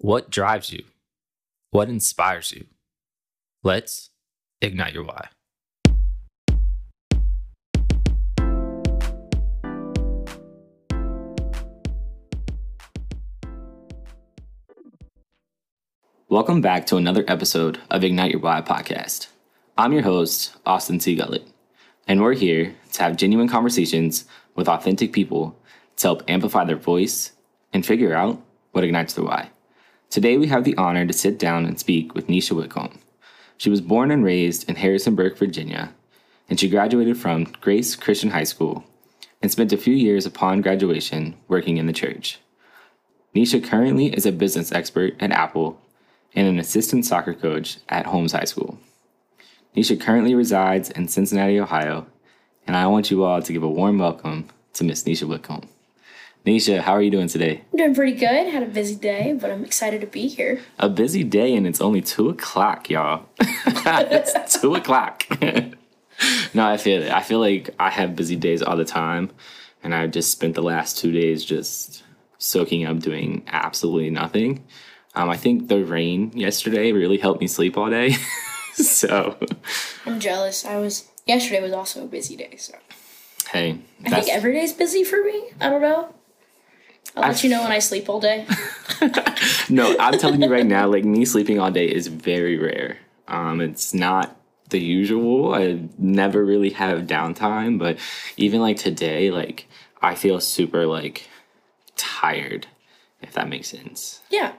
What drives you? What inspires you? Let's ignite your why. Welcome back to another episode of Ignite Your Why podcast. I'm your host, Austin C. Gullett, and we're here to have genuine conversations with authentic people to help amplify their voice and figure out what ignites their why. Today, we have the honor to sit down and speak with Nisha Whitcomb. She was born and raised in Harrisonburg, Virginia, and she graduated from Grace Christian High School and spent a few years upon graduation working in the church. Nisha currently is a business expert at Apple and an assistant soccer coach at Holmes High School. Nisha currently resides in Cincinnati, Ohio, and I want you all to give a warm welcome to Miss Nisha Whitcomb. Nisha, how are you doing today? I'm doing pretty good. Had a busy day, but I'm excited to be here. A busy day, and it's only two o'clock, y'all. it's two o'clock. no, I feel it. I feel like I have busy days all the time, and I just spent the last two days just soaking up doing absolutely nothing. Um, I think the rain yesterday really helped me sleep all day. so I'm jealous. I was yesterday was also a busy day, so hey, I think every day's busy for me. I don't know. I'll let you know when I sleep all day. no, I'm telling you right now, like me sleeping all day is very rare. Um, it's not the usual. I never really have downtime, but even like today, like I feel super like tired, if that makes sense. Yeah.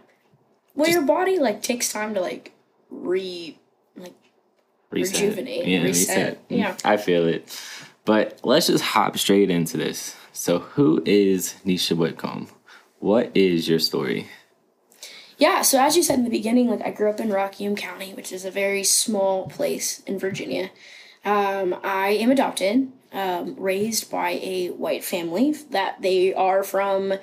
Well, Just, your body like takes time to like re like reset. rejuvenate, yeah, reset. reset. Yeah, I feel it. But let's just hop straight into this. So, who is Nisha Whitcomb? What is your story? Yeah, so as you said in the beginning, like I grew up in Rockingham County, which is a very small place in Virginia. Um, I am adopted, um, raised by a white family that they are from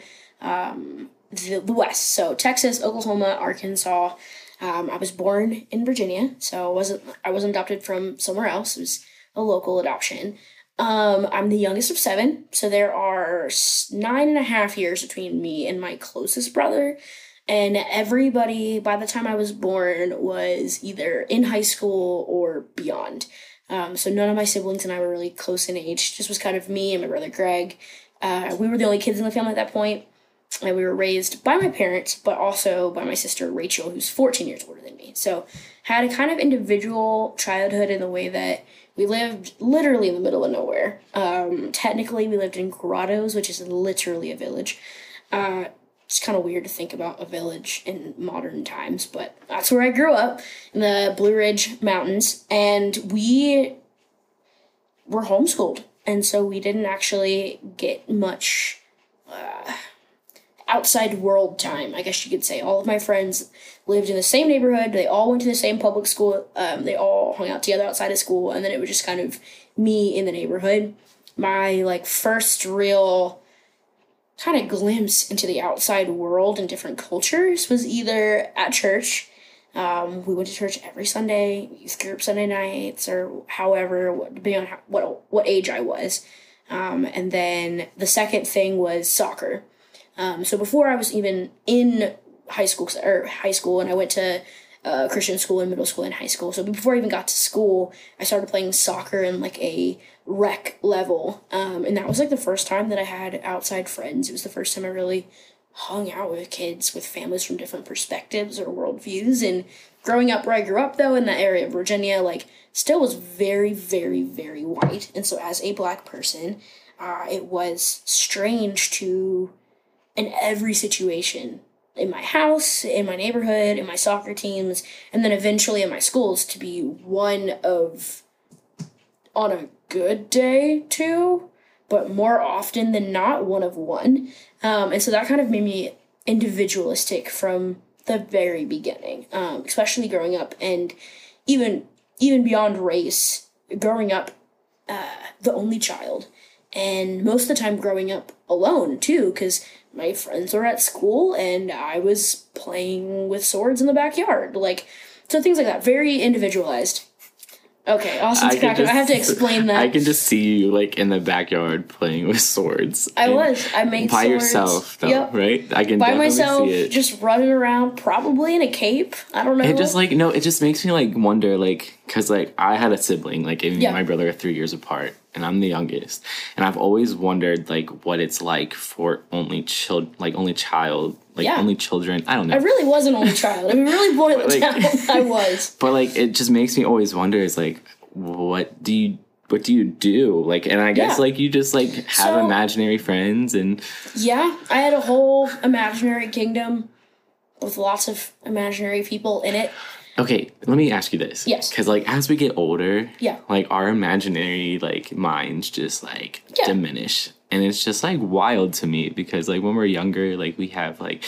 um, the, the, West, so Texas, Oklahoma, Arkansas. Um, I was born in Virginia, so wasn't I wasn't adopted from somewhere else. It was a local adoption. Um, I'm the youngest of seven, so there are nine and a half years between me and my closest brother. And everybody, by the time I was born, was either in high school or beyond. Um, so none of my siblings and I were really close in age. Just was kind of me and my brother Greg. Uh, we were the only kids in the family at that point. And we were raised by my parents, but also by my sister Rachel, who's 14 years older than me. So had a kind of individual childhood in the way that we lived literally in the middle of nowhere. Um, technically, we lived in Grottoes, which is literally a village. Uh, it's kind of weird to think about a village in modern times, but that's where I grew up in the Blue Ridge Mountains, and we were homeschooled, and so we didn't actually get much. Uh, outside world time, I guess you could say. All of my friends lived in the same neighborhood. They all went to the same public school. Um, they all hung out together outside of school, and then it was just kind of me in the neighborhood. My like first real kind of glimpse into the outside world and different cultures was either at church. Um, we went to church every Sunday, youth group Sunday nights, or however, depending on how, what what age I was. Um, and then the second thing was soccer. Um, so before I was even in high school or high school, and I went to uh, Christian school in middle school and high school. So before I even got to school, I started playing soccer in like a rec level, um, and that was like the first time that I had outside friends. It was the first time I really hung out with kids with families from different perspectives or worldviews. And growing up where I grew up, though, in that area of Virginia, like still was very, very, very white. And so as a black person, uh, it was strange to in every situation in my house, in my neighborhood, in my soccer teams, and then eventually in my schools to be one of, on a good day, two, but more often than not, one of one. Um, and so that kind of made me individualistic from the very beginning, um, especially growing up and even even beyond race, growing up uh, the only child, and most of the time growing up alone too, because my friends were at school and I was playing with swords in the backyard. Like, so things like that. Very individualized. Okay, awesome cracking. I have to explain that. I can just see you like in the backyard playing with swords. I was. I made by swords. yourself though, Yep. right? I can By definitely myself, see it. just running around, probably in a cape. I don't know. It just like no, it just makes me like wonder like because like I had a sibling like me Yeah. and my brother are three years apart and I'm the youngest and I've always wondered like what it's like for only child like only child like Yeah. only children I don't know I really was an only child. I mean, really boil it Like- down, I was. but like it just makes me always wonder is like what do you what do you do like and I guess Yeah. like you just like have So- imaginary friends and Yeah, I had a whole imaginary kingdom with lots of imaginary people in it. Okay, let me ask you this. Yes. Because like as we get older, Yeah. like our imaginary like minds just like Yeah. diminish, and it's just like wild to me because like when we're younger, like we have like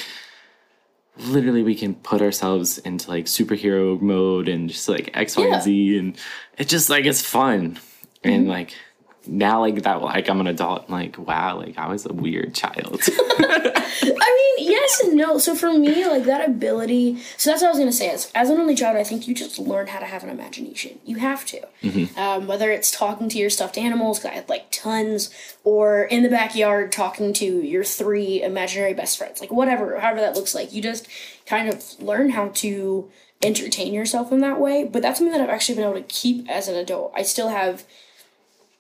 literally we can put ourselves into like superhero mode and just like X, Y, Yeah. Mm-hmm. and Z, and it's just like it's fun, and like. Now, like that, like I'm an adult. I'm like, wow, like I was a weird child. I mean, yes and no. So for me, like that ability. So that's what I was gonna say. As, as an only child, I think you just learn how to have an imagination. You have to. Mm-hmm. Um, whether it's talking to your stuffed animals, 'cause I had like tons, or in the backyard talking to your three imaginary best friends, like whatever, however that looks like. You just kind of learn how to entertain yourself in that way. But that's something that I've actually been able to keep as an adult. I still have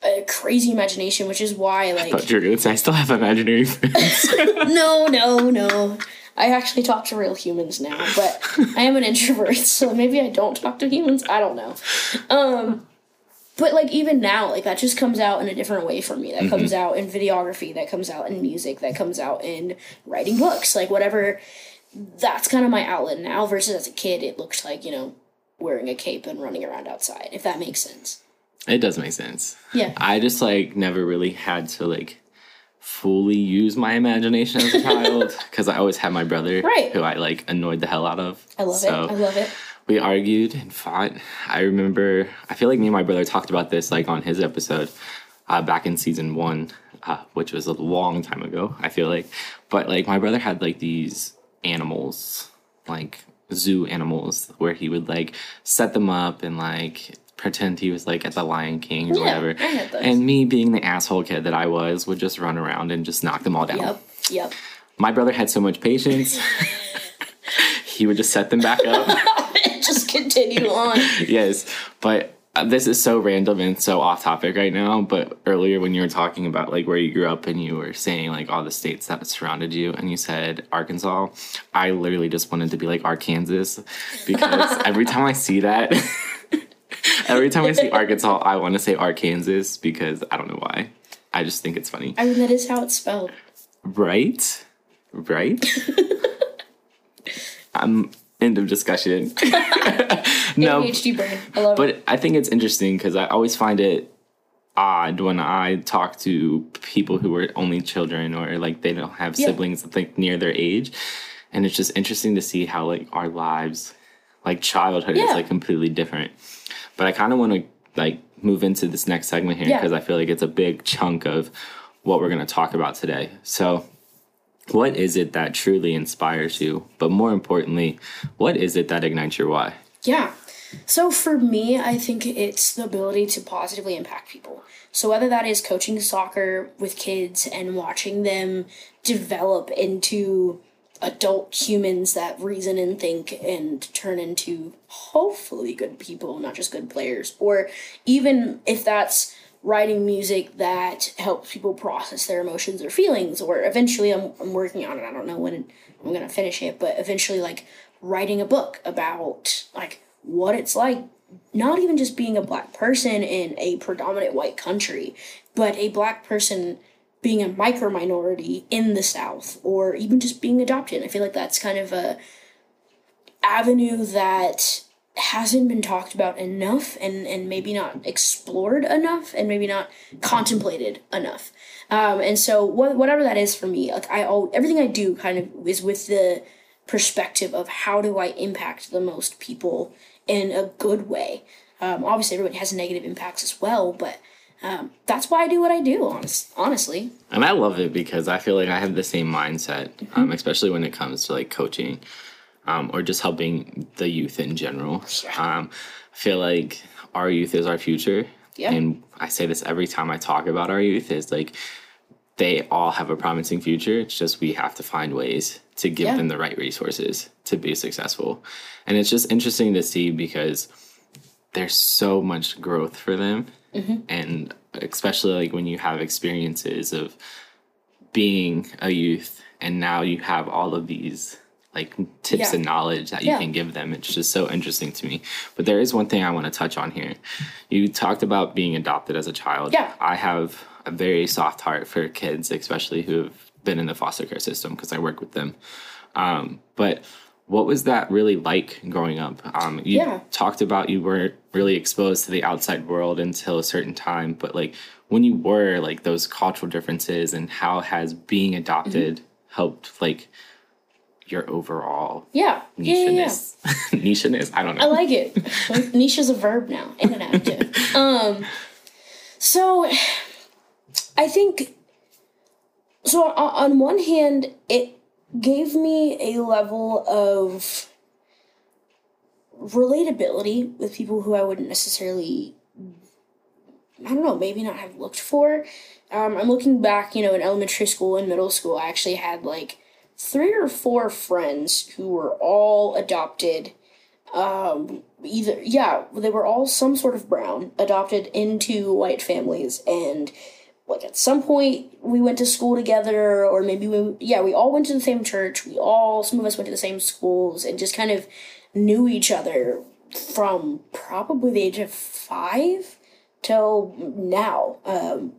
a crazy imagination, which is why like but you're gonna say I still have imaginary friends. no, no, no. I actually talk to real humans now, but I am an introvert, so maybe I don't talk to humans. I don't know. Um, but like even now, like that just comes out in a different way for me. That comes out in videography. That comes out in music. That comes out in writing books. Like whatever. That's kind of my outlet now. Versus as a kid, it looked like you know wearing a cape and running around outside. If that makes sense. It does make sense. Yeah. I just like never really had to like fully use my imagination as a child because I always had my brother Right. who I like annoyed the hell out of. I love So it. I love it. we argued and fought. I remember. I feel like me and my brother talked about this like on his episode uh, back in season one, uh, which was a long time ago. I feel like, but like my brother had like these animals, like zoo animals, where he would like set them up and like pretend he was like at the Lion King or Yeah, whatever. I had those. And me being the asshole kid that I was, would just run around and just knock them all down. Yep. Yep. My brother had so much patience. he would just set them back up. And just continue on. yes, but uh, this is so random and so off topic right now. But earlier, when you were talking about like where you grew up and you were saying like all the states that surrounded you, and you said Arkansas, I literally just wanted to be like Arkansas because every time I see that. Every time I see Arkansas, I want to say Arkansas because I don't know why. I just think it's funny. I mean, that is how it's spelled. Right? Right? I'm um, end of discussion. no, ADHD brain. I love it. but I think it's interesting because I always find it odd when I talk to people who are only children or like they don't have Yeah. siblings like near their age, and it's just interesting to see how like our lives, like childhood, is like completely different. But I kind of want to like move into this next segment here Yeah. because I feel like it's a big chunk of what we're going to talk about today. So. What is it that truly inspires you? But more importantly, what is it that ignites your why? Yeah. So for me, I think it's the ability to positively impact people. So whether that is coaching soccer with kids and watching them develop into adult humans that reason and think and turn into hopefully good people, not just good players, or even if that's writing music that helps people process their emotions or feelings, or eventually I'm, I'm working on it. I don't know when I'm gonna finish it, but eventually like writing a book about like what it's like not even just being a black person in a predominant white country, but a black person being a micro minority in the South or even just being adopted. I feel like that's kind of a avenue that hasn't been talked about enough and, and maybe not explored enough and maybe not contemplated enough. Um, and so what, whatever that is for me, like I all everything I do kind of is with the perspective of how do I impact the most people in a good way. Um, obviously, everybody has negative impacts as well, but um, that's why I do what I do. Honest, honestly, And I love it because I feel like I have the same mindset, um, especially when it comes to like coaching um, or just helping the youth in general. Yeah. Um, I feel like our youth is our future. Yeah. And I say this every time I talk about our youth is like they all have a promising future. It's just we have to find ways to give Yeah. them the right resources to be successful. And it's just interesting to see because there's so much growth for them. And especially like when you have experiences of being a youth and now you have all of these like tips Yeah. and knowledge that you Yeah. can give them. It's just so interesting to me. But there is one thing I want to touch on here. You talked about being adopted as a child. Yeah. I have a very soft heart for kids, especially who have been in the foster care system because I work with them. Um, but what was that really like growing up? Um, you Yeah. talked about you weren't really exposed to the outside world until a certain time, but like when you were, like those cultural differences and how has being adopted Mm-hmm. helped like your overall Yeah. Yeah, yeah, yeah. niche-ness? niche-ness? I don't know I like it. Niche is a verb now and an adjective. Um, so I think so. On one hand, it gave me a level of relatability with people who I wouldn't necessarily, I don't know, maybe not have looked for. Um, I'm looking back, you know, in elementary school and middle school, I actually had like three or four friends who were all adopted um either yeah they were all some sort of brown adopted into white families and like at some point we went to school together or maybe we yeah we all went to the same church we all some of us went to the same schools and just kind of knew each other from probably the age of five till now um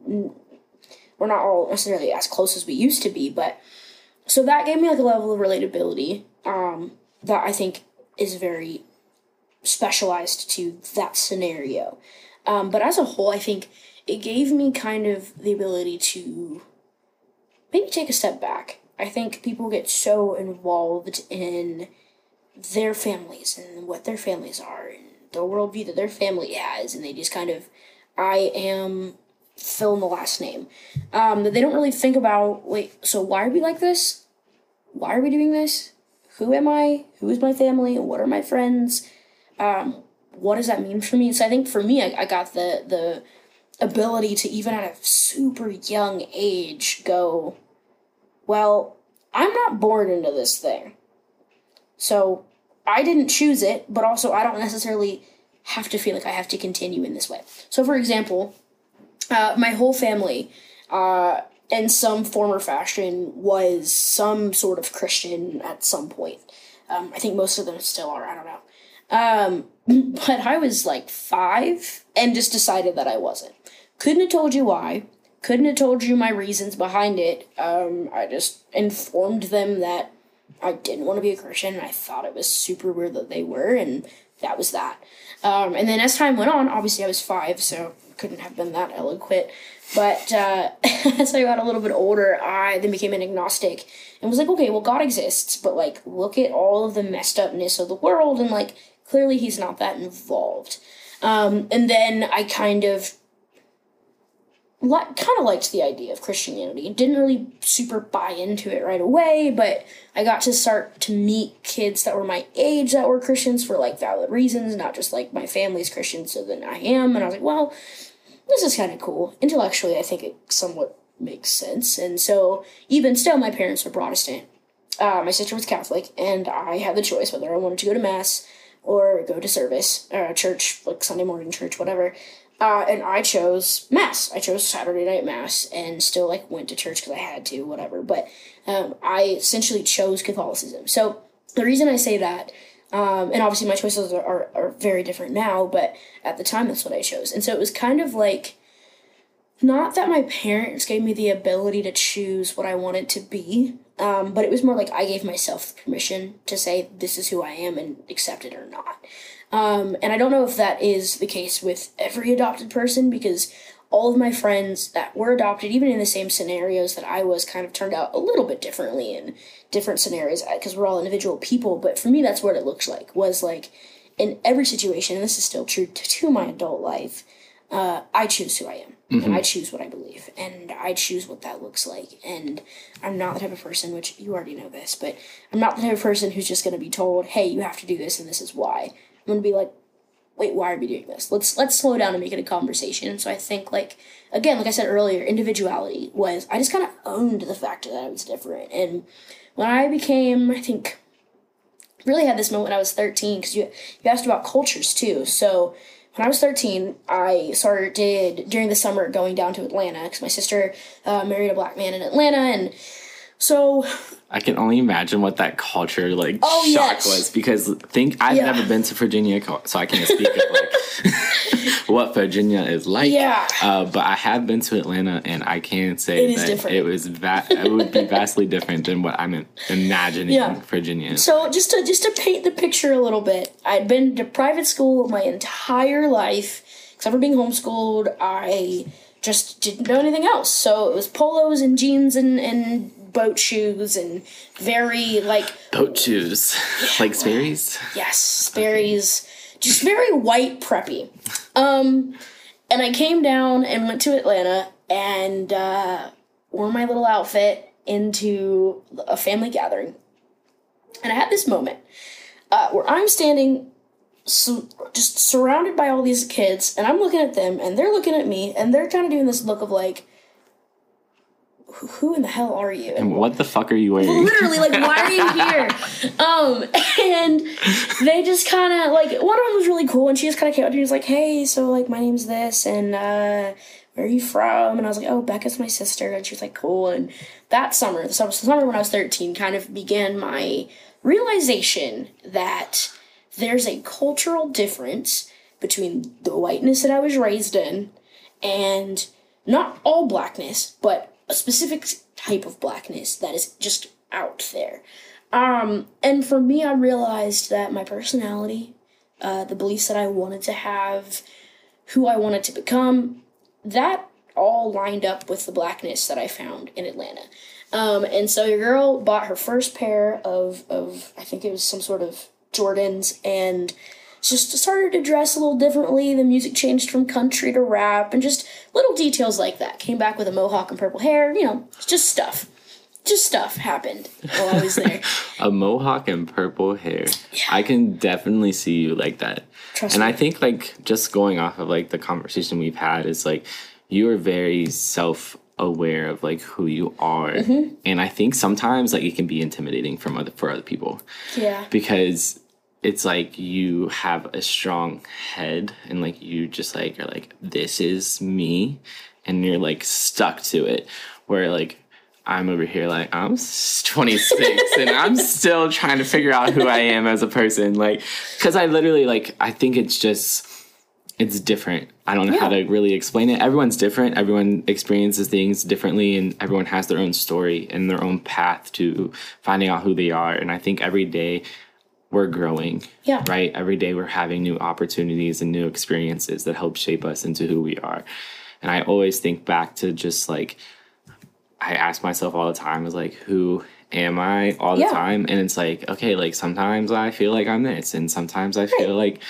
we're not all necessarily as close as we used to be but so that gave me like a level of relatability um that i think is very specialized to that scenario. Um, but as a whole, I think it gave me kind of the ability to maybe take a step back. I think people get so involved in their families and what their families are and the worldview that their family has, and they just kind of, I am fill in the last name. Um, that they don't really think about, wait, so why are we like this? Why are we doing this? who am I? Who is my family? What are my friends? Um, what does that mean for me? So I think for me, I, I got the the ability to even at a super young age go, well, I'm not born into this thing. So I didn't choose it, but also I don't necessarily have to feel like I have to continue in this way. So for example, uh, my whole family, uh, in some form or fashion was some sort of Christian at some point. Um, I think most of them still are. I don't know. Um, but I was like five and just decided that I wasn't. Couldn't have told you why. Couldn't have told you my reasons behind it. Um, I just informed them that I didn't want to be a Christian. And I thought it was super weird that they were, and that was that. Um, and then as time went on, obviously I was five, so couldn't have been that eloquent. But uh, as I got a little bit older, I then became an agnostic and was like, okay, well, God exists, but like, look at all of the messed upness of the world, and like, clearly He's not that involved. Um, and then I kind of li- kind of liked the idea of Christianity. Didn't really super buy into it right away, but I got to start to meet kids that were my age that were Christians for like valid reasons, not just like my family's Christian, so then I am. And I was like, well, this is kind of cool. Intellectually, I think it somewhat makes sense. And so, even still, my parents were Protestant. Uh, my sister was Catholic, and I had the choice whether I wanted to go to Mass or go to service, uh, church, like Sunday morning church, whatever. Uh, and I chose Mass. I chose Saturday night Mass, and still like went to church because I had to, whatever. But um, I essentially chose Catholicism. So the reason I say that um, and obviously, my choices are, are, are very different now, but at the time, that's what I chose. And so it was kind of like not that my parents gave me the ability to choose what I wanted to be, um, but it was more like I gave myself permission to say, this is who I am and accept it or not. Um, and I don't know if that is the case with every adopted person because all of my friends that were adopted, even in the same scenarios that I was, kind of turned out a little bit differently in different scenarios because we're all individual people. But for me, that's what it looks like. Was like in every situation, and this is still true to, to my adult life. Uh, I choose who I am, and I mm-hmm. choose what I believe, and I choose what that looks like. And I'm not the type of person, which you already know this, but I'm not the type of person who's just going to be told, "Hey, you have to do this, and this is why." I'm going to be like, wait, why are we doing this? Let's let's slow down and make it a conversation. So I think like again, like I said earlier, individuality was I just kind of owned the fact that I was different. And when I became, I think, really had this moment when I was 13 because you you asked about cultures too. So when I was 13, I started during the summer going down to Atlanta because my sister uh, married a black man in Atlanta, and so I can only imagine what that culture like Oh, shock yes. was because think I've Yeah. never been to Virginia, so I can't speak of like what Virginia is like. Yeah. Uh, but I have been to Atlanta, and I can say It that different. it was va- it would be vastly different than what I'm imagining Yeah. Virginia. So just to just to paint the picture a little bit, I'd been to private school my entire life, except for being homeschooled. I just didn't know anything else. So it was polos and jeans and and boat shoes and very like Boat shoes, like Sperry's. yes Sperry's, just very white preppy. Um, and I came down and went to Atlanta and uh, wore my little outfit into a family gathering. And I had this moment uh, where I'm standing so just surrounded by all these kids, and I'm looking at them, and they're looking at me, and they're kind of doing this look of like, "Who- in the hell are you? And What the fuck are you wearing? literally like why are you here um and they just kind of like one of them was really cool and she just kind of came up to me and was like hey so like my name's this and uh where are you from and i was like oh becca's my sister and she was like cool and that summer the summer, the summer when i was 13 kind of began my realization that there's a cultural difference between the whiteness that i was raised in and not all blackness, but a specific type of blackness that is just out there. Um, and for me, I realized that my personality, uh, the beliefs that I wanted to have, who I wanted to become, that all lined up with the blackness that I found in Atlanta. Um, and so your girl bought her first pair of, of I think it was some sort of Jordans and just started to dress a little differently. The music changed from country to rap and just little details like that. Came back with a mohawk and purple hair, you know, just stuff. Just stuff happened while I was there. a mohawk and purple hair. Yeah. I can definitely see you like that. Trust and me. I think like just going off of like the conversation we've had is like you are very self aware of like who you are. Mm-hmm. And I think sometimes like it can be intimidating from other for other people Yeah. because it's like you have a strong head and like you just like are like this is me and you're like stuck to it. Where like i'm over here like i'm 26 and i'm still trying to figure out who i am as a person like because i literally like i think it's just it's different. I don't know how to really explain it. Everyone's different. Everyone experiences things differently and everyone has their own story and their own path to finding out who they are. And i think every day we're growing Yeah. right? Every day we're having new opportunities and new experiences that help shape us into who we are. And i always think back to just like i ask myself all the time is like who am i all the Yeah. time? And it's like okay like sometimes i feel like i'm this and sometimes i feel like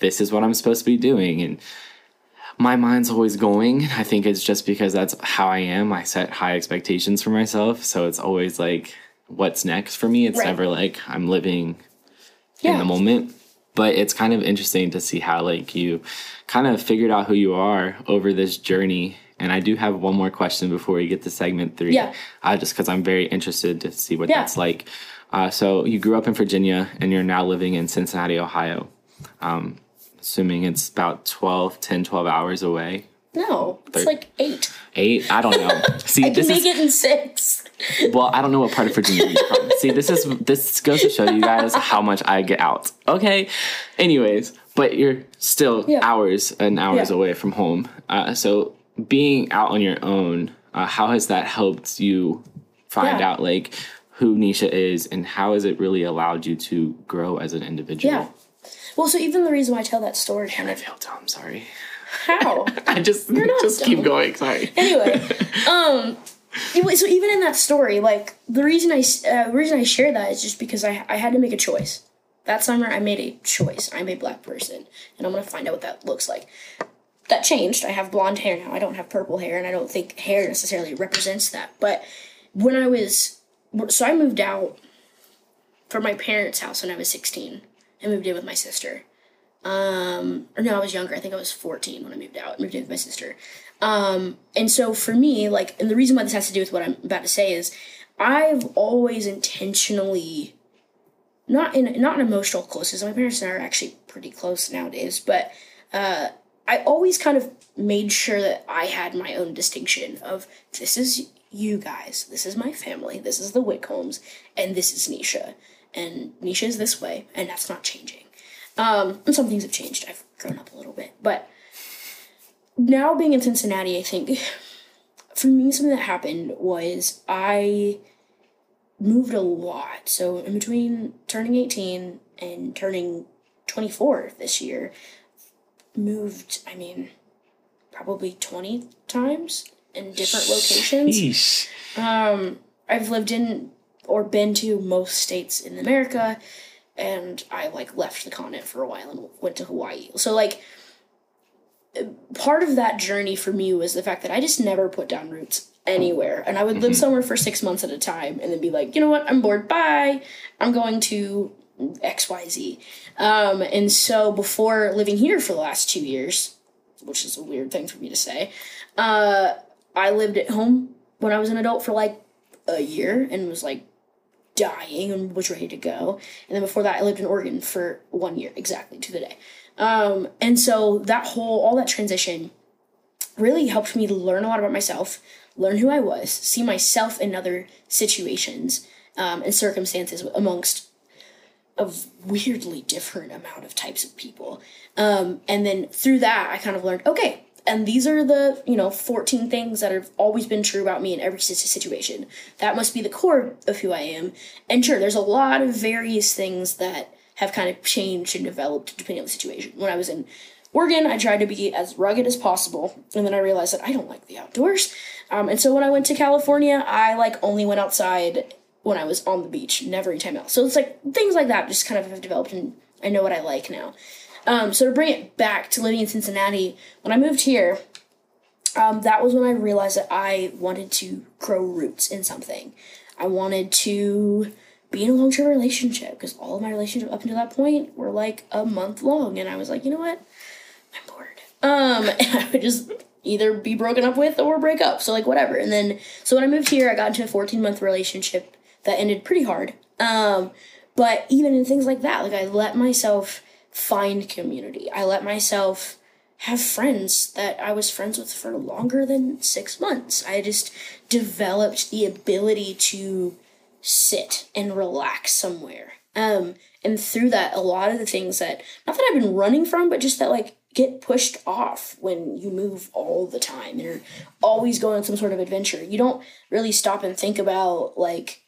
this is what i'm supposed to be doing. And my mind's always going i think it's just because that's how i am. I set high expectations for myself so it's always like what's next for me? It's Right. never like i'm living Yeah. in the moment. But it's kind of interesting to see how like you kind of figured out who you are over this journey. And I do have one more question before we get to segment three. Yeah. Uh, just because I'm very interested to see what Yeah. that's like. Uh, so you grew up in Virginia and you're now living in Cincinnati, Ohio. Um, assuming it's about 12, 10, 12 hours away. No, it's Thir- like eight. Eight? I don't know. See, I can this make is it in six. well, I don't know what part of Virginia you're from. See, this is this goes to show you guys how much I get out. Okay. Anyways, but you're still Yeah. hours and hours Yeah. away from home. Uh, so being out on your own, uh, how has that helped you find Yeah. out like who Nisha is and how has it really allowed you to grow as an individual? Yeah. Well, so even the reason why I tell that story I feel dumb. Sorry. How I just just keep going. Sorry. anyway, um, so even in that story, like the reason I uh, the reason I share that is just because I I had to make a choice. That summer, I made a choice. I'm a black person, and I'm gonna find out what that looks like. That changed. I have blonde hair now. I don't have purple hair, and I don't think hair necessarily represents that. But when I was, so I moved out from my parents' house when I was 16. I moved in with my sister. Um, or no, I was younger. I think I was 14 when I moved out. I moved in with my sister. Um, and so for me, like, and the reason why this has to do with what I'm about to say is I've always intentionally, not in not an emotional closeness. My parents and I are actually pretty close nowadays, but uh, I always kind of made sure that I had my own distinction of this is you guys, this is my family, this is the Whitcombs, and this is Nisha. And Nisha is this way, and that's not changing. Um, and some things have changed. I've grown up a little bit. But now being in Cincinnati, I think for me, something that happened was I moved a lot. So in between turning 18 and turning 24 this year, moved, I mean, probably 20 times in different locations. Um, I've lived in or been to most states in America, and I like left the continent for a while and went to Hawaii. So like, part of that journey for me was the fact that I just never put down roots anywhere, and I would live somewhere for six months at a time, and then be like, you know what, I'm bored. Bye. I'm going to X Y Z. Um, and so before living here for the last two years, which is a weird thing for me to say, uh, I lived at home when I was an adult for like a year and was like dying and was ready to go. And then before that, I lived in Oregon for one year, exactly to the day. Um, and so that whole, all that transition really helped me learn a lot about myself, learn who I was, see myself in other situations um, and circumstances amongst a weirdly different amount of types of people. Um, and then through that, I kind of learned, okay, and these are the you know 14 things that have always been true about me in every situation. That must be the core of who i am. And sure there's a lot of various things that have kind of changed and developed depending on the situation. When i was in oregon i tried to be as rugged as possible and then i realized that i don't like the outdoors. Um, and so when i went to california i like only went outside when i was on the beach never anytime else. So it's like things like that just kind of have developed and i know what i like now um, so to bring it back to living in Cincinnati, when I moved here, um, that was when I realized that I wanted to grow roots in something. I wanted to be in a long term relationship because all of my relationships up until that point were like a month long, and I was like, you know what, I'm bored. Um, and I would just either be broken up with or break up. So like whatever. And then so when I moved here, I got into a 14 month relationship that ended pretty hard. Um, but even in things like that, like I let myself find community. I let myself have friends that I was friends with for longer than six months. I just developed the ability to sit and relax somewhere. Um, and through that, a lot of the things that, not that I've been running from, but just that like get pushed off when you move all the time you're always going on some sort of adventure. You don't really stop and think about like,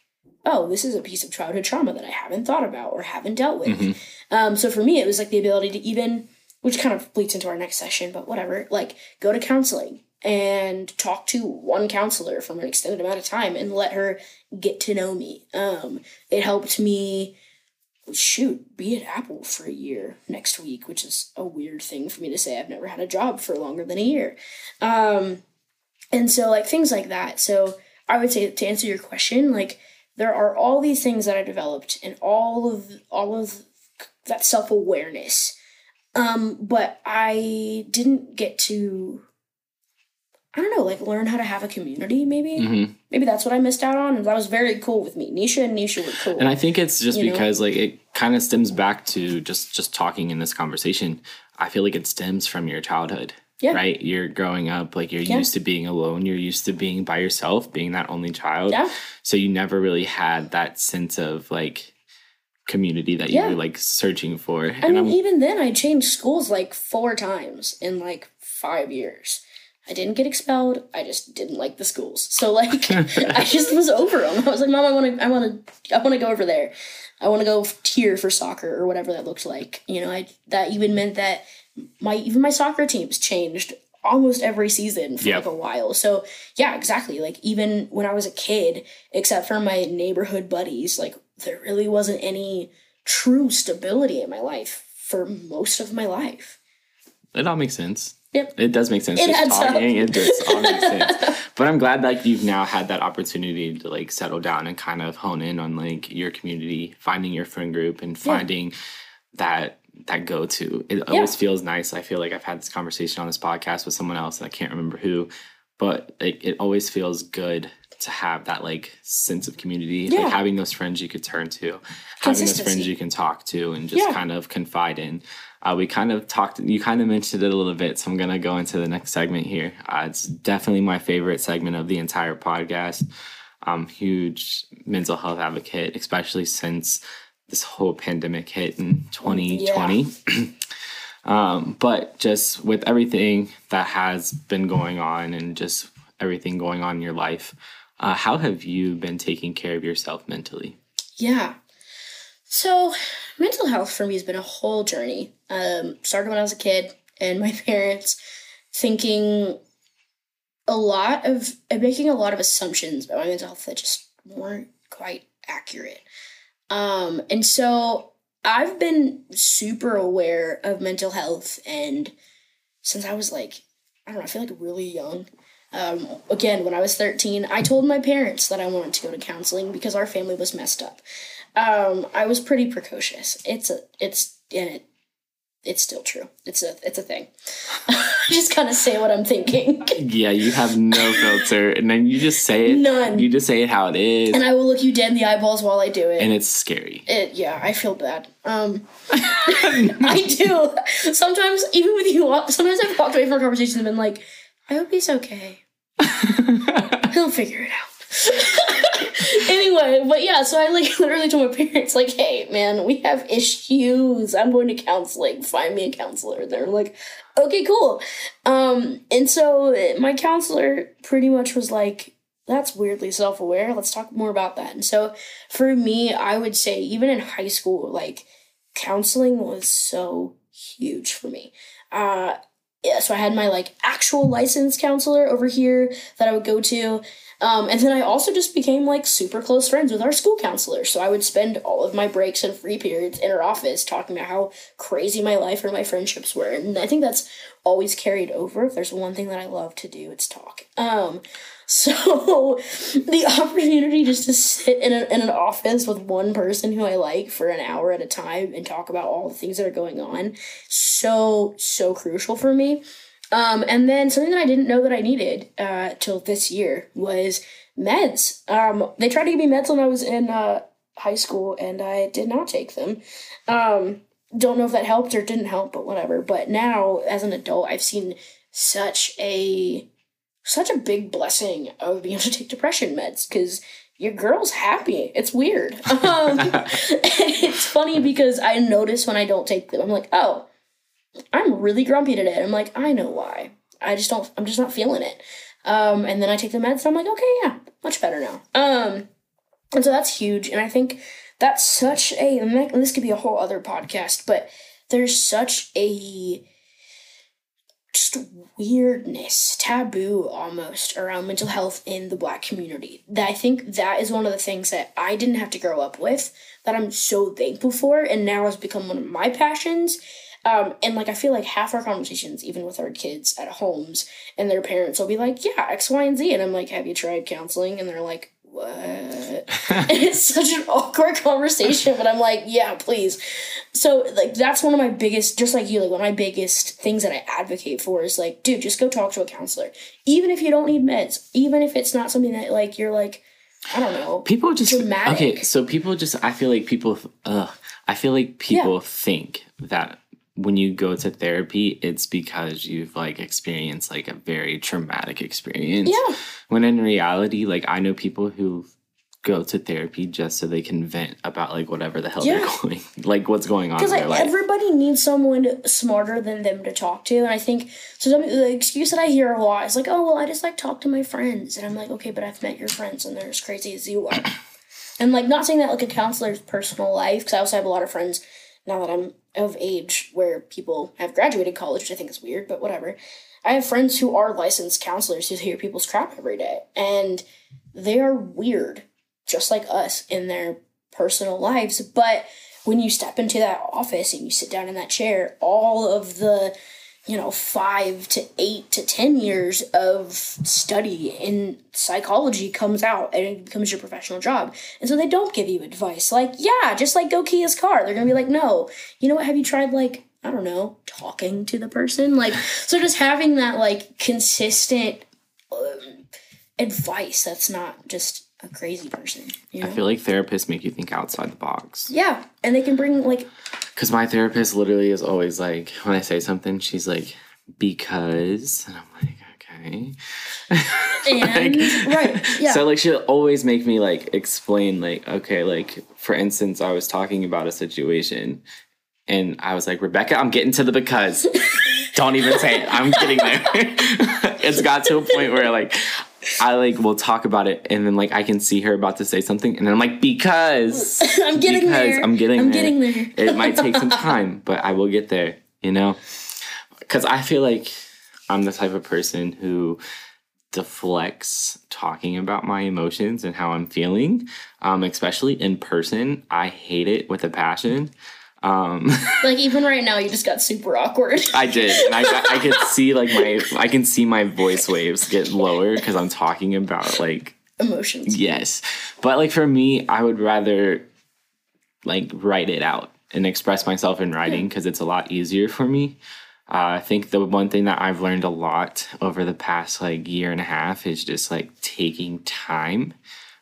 oh, this is a piece of childhood trauma that I haven't thought about or haven't dealt with. Mm-hmm. Um, so for me, it was like the ability to even, which kind of bleeds into our next session, but whatever, like go to counseling and talk to one counselor from an extended amount of time and let her get to know me. Um, it helped me shoot, be at Apple for a year next week, which is a weird thing for me to say. I've never had a job for longer than a year. Um, and so like things like that. So I would say to answer your question, like there are all these things that I developed and all of all of that self awareness. Um, but I didn't get to I don't know, like learn how to have a community, maybe. Mm-hmm. Maybe that's what I missed out on. And that was very cool with me. Nisha and Nisha were cool. And I think it's just because know? like it kind of stems back to just just talking in this conversation. I feel like it stems from your childhood. Yeah. Right? You're growing up, like you're yeah. used to being alone. You're used to being by yourself, being that only child. Yeah. So you never really had that sense of like community that you yeah. were like searching for. I and mean, I'm, even then, I changed schools like four times in like five years. I didn't get expelled. I just didn't like the schools. So like, I just was over them. I was like, Mom, I want to, I want to, I want to go over there. I want to go here for soccer or whatever that looked like. You know, I that even meant that my even my soccer teams changed almost every season for yep. like a while. So yeah, exactly. Like even when I was a kid, except for my neighborhood buddies, like there really wasn't any true stability in my life for most of my life. It all makes sense. Yep. It does make sense. It Just talking, it does all makes sense. But I'm glad like you've now had that opportunity to like settle down and kind of hone in on like your community, finding your friend group and finding yeah. that that go to. It always feels nice. I feel like I've had this conversation on this podcast with someone else, and I can't remember who, but like it always feels good to have that like sense of community, Yeah. like having those friends you could turn to, having those friends you can talk to, and just Yeah. kind of confide in. Uh, we kind of talked. You kind of mentioned it a little bit, so I'm gonna go into the next segment here. Uh, it's definitely my favorite segment of the entire podcast. I'm huge mental health advocate, especially since this whole pandemic hit in 2020. um, but just with everything that has been going on and just everything going on in your life, uh, how have you been taking care of yourself mentally? Yeah. So, mental health for me has been a whole journey. Um, started when I was a kid, and my parents thinking a lot of making a lot of assumptions about my mental health that just weren't quite accurate. Um, and so I've been super aware of mental health, and since I was like, I don't know, I feel like really young. Um, again, when I was 13, I told my parents that I wanted to go to counseling because our family was messed up. Um, I was pretty precocious. It's a, it's, and it, it's still true. It's a, it's a thing. I just kind of say what I'm thinking. Yeah, you have no filter, and then you just say it. None. You just say it how it is, and I will look you dead in the eyeballs while I do it. and it's scary. it, yeah, I feel bad. Um, I do. Sometimes, even with you, sometimes I've walked away from a conversation and been like, I hope he's okay. He'll figure it out. Anyway, but yeah, so I like literally told my parents, like, hey, man, we have issues. I'm going to counseling. Find me a counselor. They're like, okay, cool. Um, and so my counselor pretty much was like, that's weirdly self aware. Let's talk more about that. And so for me, I would say, even in high school, like, counseling was so huge for me. Uh, yeah, so I had my like actual licensed counselor over here that I would go to. Um, and then I also just became like super close friends with our school counselor. So I would spend all of my breaks and free periods in her office talking about how crazy my life or my friendships were. And I think that's always carried over. If there's one thing that I love to do, it's talk. Um, so the opportunity just to sit in, a, in an office with one person who I like for an hour at a time and talk about all the things that are going on, so so crucial for me. Um, and then something that I didn't know that I needed uh, till this year was meds. Um, they tried to give me meds when I was in uh, high school, and I did not take them. Um, don't know if that helped or didn't help, but whatever. But now, as an adult, I've seen such a such a big blessing of being able to take depression meds because your girl's happy. It's weird. Um, it's funny because I notice when I don't take them, I'm like, oh, I'm really grumpy today. I'm like, I know why. I just don't. I'm just not feeling it. Um, and then I take the meds, and I'm like, okay, yeah, much better now. Um, and so that's huge. And I think that's such a. This could be a whole other podcast, but there's such a just weirdness, taboo almost around mental health in the black community. That I think that is one of the things that I didn't have to grow up with that I'm so thankful for and now has become one of my passions. Um, and like I feel like half our conversations, even with our kids at Holmes and their parents will be like, Yeah, X, Y, and Z and I'm like, Have you tried counseling? And they're like, What? it's such an awkward conversation, but I'm like, yeah, please. So like that's one of my biggest, just like you, like one of my biggest things that I advocate for is like, dude, just go talk to a counselor, even if you don't need meds, even if it's not something that like you're like, I don't know. people just Dramatic. okay so people just i feel like people uh i feel like people Yeah. think that when you go to therapy it's because you've like experienced like a very traumatic experience Yeah. when in reality like i know people who go to therapy just so they can vent about like whatever the hell Yeah. they're going like what's going on Because like life everybody needs someone smarter than them to talk to, and I think so. Some, the excuse that I hear a lot is like, "Oh, well, I just like talk to my friends," and I'm like, "Okay, but I've met your friends, and they're as crazy as you are." and like, not saying that like a counselor's personal life, because I also have a lot of friends now that I'm of age where people have graduated college, which I think is weird, but whatever. I have friends who are licensed counselors who hear people's crap every day, and they are weird, just like us in their personal lives. But when you step into that office and you sit down in that chair, all of the you know, five to eight to 10 years of study in psychology comes out and it becomes your professional job. And so they don't give you advice like, yeah, just like go key his car. They're going to be like, no, you know what? Have you tried like, I don't know, talking to the person? Like, so just having that like consistent um, advice that's not just a crazy person. You know? I feel like therapists make you think outside the box. yeah. And they can bring like, Because my therapist literally is always like, when I say something, she's like, because. And I'm like, okay. and, right. Yeah. So like she'll always make me like explain like okay like for instance I was talking about a situation and I was like Rebecca I'm getting to the because don't even say it I'm getting there it's got to a point where like I like will talk about it and then like I can see her about to say something and then I'm like because I'm getting because there. I'm getting I'm there. getting there. it might take some time, but I will get there, you know? Because I feel like I'm the type of person who deflects talking about my emotions and how I'm feeling, um, especially in person. I hate it with a passion. Um, Like even right now, you just got super awkward. I did, and I got, I could see like my I can see my voice waves get lower because I'm talking about like Emotions. Yes. But like for me, I would rather like write it out and express myself in writing because it's a lot easier for me. Uh, I think the one thing that I've learned a lot over the past like year and a half is just like taking time.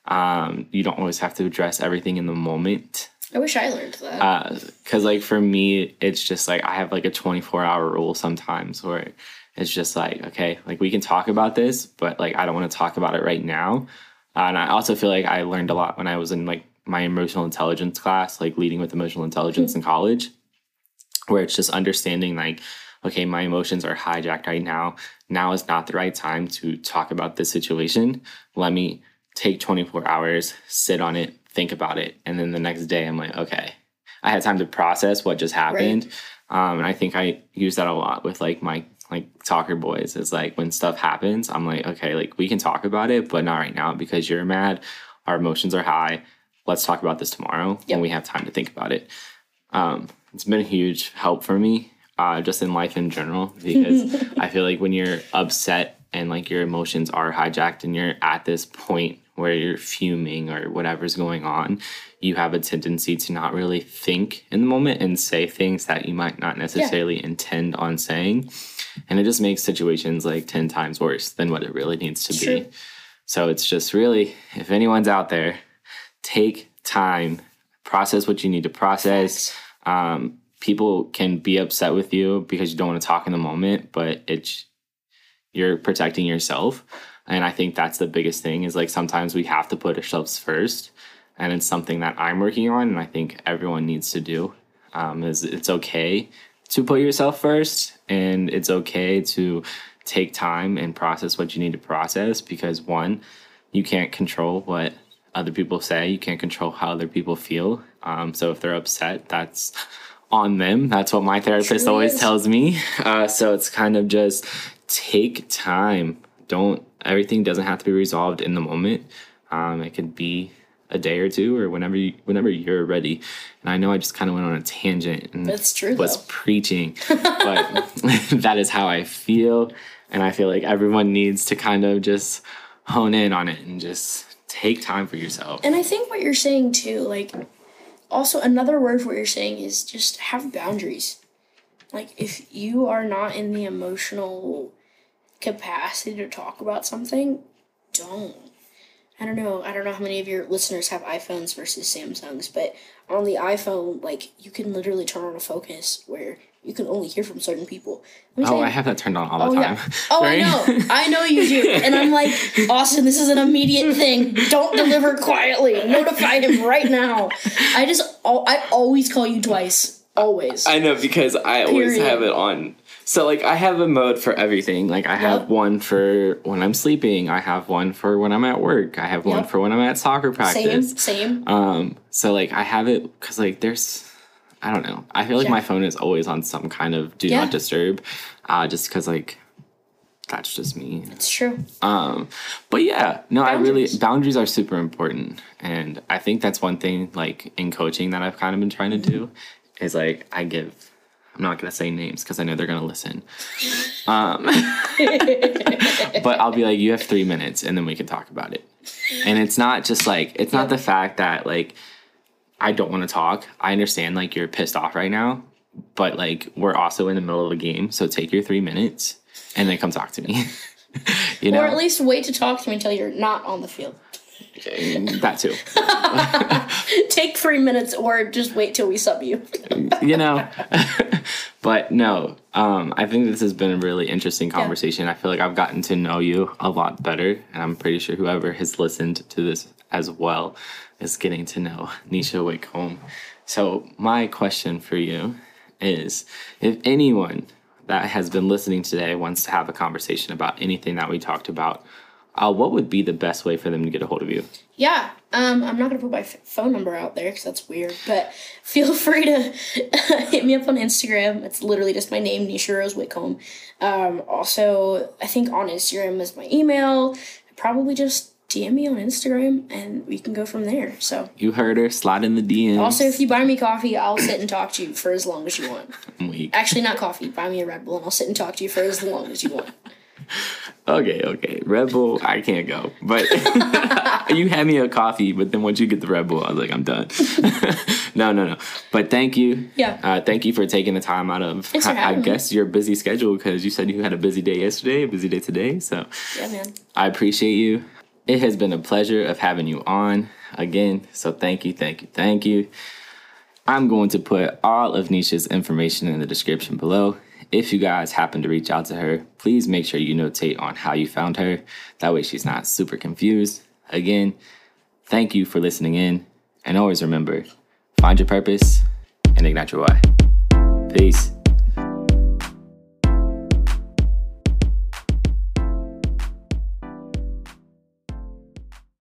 Um, you don't always have to address everything in the moment. I wish I learned that. Because like for me, it's just like I have like a 24 hour rule sometimes where it's just like, okay, like we can talk about this, but like I don't want to talk about it right now. Uh, and I also feel like I learned a lot when I was in like my emotional intelligence class, like leading with emotional intelligence in college, where it's just understanding like, okay, my emotions are hijacked right now. Now is not the right time to talk about this situation. Let me take 24 hours, sit on it, think about it. And then the next day, I'm like, okay, I had time to process what just happened. Um, and I think I use that a lot with like my like soccer boys. Is like when stuff happens, I'm like, okay, like we can talk about it, but not right now because you're mad. Our emotions are high. Let's talk about this tomorrow Yep. when we have time to think about it. Um, it's been a huge help for me, uh, just in life in general, because I feel like when you're upset and like your emotions are hijacked and you're at this point where you're fuming or whatever's going on, you have a tendency to not really think in the moment and say things that you might not necessarily intend on saying. And it just makes situations like 10 times worse than what it really needs to be. So it's just really, if anyone's out there, take time, process what you need to process. Um, people can be upset with you because you don't want to talk in the moment, but it's you're protecting yourself. And I think that's the biggest thing is like sometimes we have to put ourselves first. And it's something that I'm working on and I think everyone needs to do. Um, is it's okay to put yourself first and it's okay to take time and process what you need to process because one, you can't control what other people say. You can't control how other people feel. Um, so if they're upset, that's on them. That's what my therapist always tells me. Uh, so it's kind of just take time. Don't everything doesn't have to be resolved in the moment. Um, it could be a day or two or whenever you, whenever you're ready. And I know I just kind of went on a tangent and That's true, was though. preaching, but that is how I feel. And I feel like everyone needs to kind of just hone in on it and just take time for yourself. And I think what you're saying too, like, also another word for what you're saying is just have boundaries. Like, if you are not in the emotional capacity to talk about something, don't. I don't know. I don't know how many of your listeners have iPhones versus Samsungs, but on the iPhone, like, you can literally turn on a focus where you can only hear from certain people. Let me oh, tell Oh, you- I have that turned on all the Oh time. yeah. Oh, I know. I know you do. And I'm like, Austin, this is an immediate thing. Don't deliver quietly. Notify him right now. I just, I always call you twice. Always. I know because I always have it on. So like I have a mode for everything. Like I have one for when I'm sleeping. I have one for when I'm at work. I have one for when I'm at soccer practice. Same. Same. Um, so like I have it because like there's, I don't know. I feel like Yeah. my phone is always on some kind of do Yeah. not disturb, uh, just because like that's just me. it's true. Um, but yeah, no, I really Boundaries. boundaries are super important, and I think that's one thing like in coaching that I've kind of been trying to do is like I give I'm not gonna say names because I know they're gonna listen. Um, but I'll be like, you have three minutes, and then we can talk about it. And it's not just like it's not the fact that like I don't want to talk. I understand like you're pissed off right now, but like we're also in the middle of a game, so take your three minutes and then come talk to me. you know, Or at least wait to talk to me until you're not on the field. That too. Take three minutes or just wait till we sub you. you know but no um i think this has been a really interesting conversation i feel like i've gotten to know you a lot better and i'm pretty sure whoever has listened to this as well is getting to know nisha Whitcomb. so my question for you is if anyone that has been listening today wants to have a conversation about anything that we talked about uh, what would be the best way for them to get a hold of you Yeah, um, I'm not gonna put my f- phone number out there because that's weird. But feel free to hit me up on Instagram. It's literally just my name, Nisha Rose Whitcomb. Um, also, I think on Instagram is my email. Probably just DM me on Instagram, and we can go from there. So, you heard her slide in the DM. also, if you buy me coffee, I'll sit and talk to you for as long as you want. I'm weak. Actually, not coffee. Buy me a Red Bull, and I'll sit and talk to you for as long as you want. Okay, okay. Red Bull, I can't go. But you had me a coffee, but then once you get the Red Bull, I was like, I'm done. no, no, no. But thank you. Yeah. Uh, thank you for taking the time out of, Thanks for I, I guess, your busy schedule because you said you had a busy day yesterday, a busy day today. So Yeah, man. I appreciate you. It has been a pleasure of having you on again. So thank you, thank you, thank you. I'm going to put all of Nisha's information in the description below. If you guys happen to reach out to her, please make sure you notate on how you found her. That way she's not super confused. Again, thank you for listening in. And always remember find your purpose and ignite your why. Peace.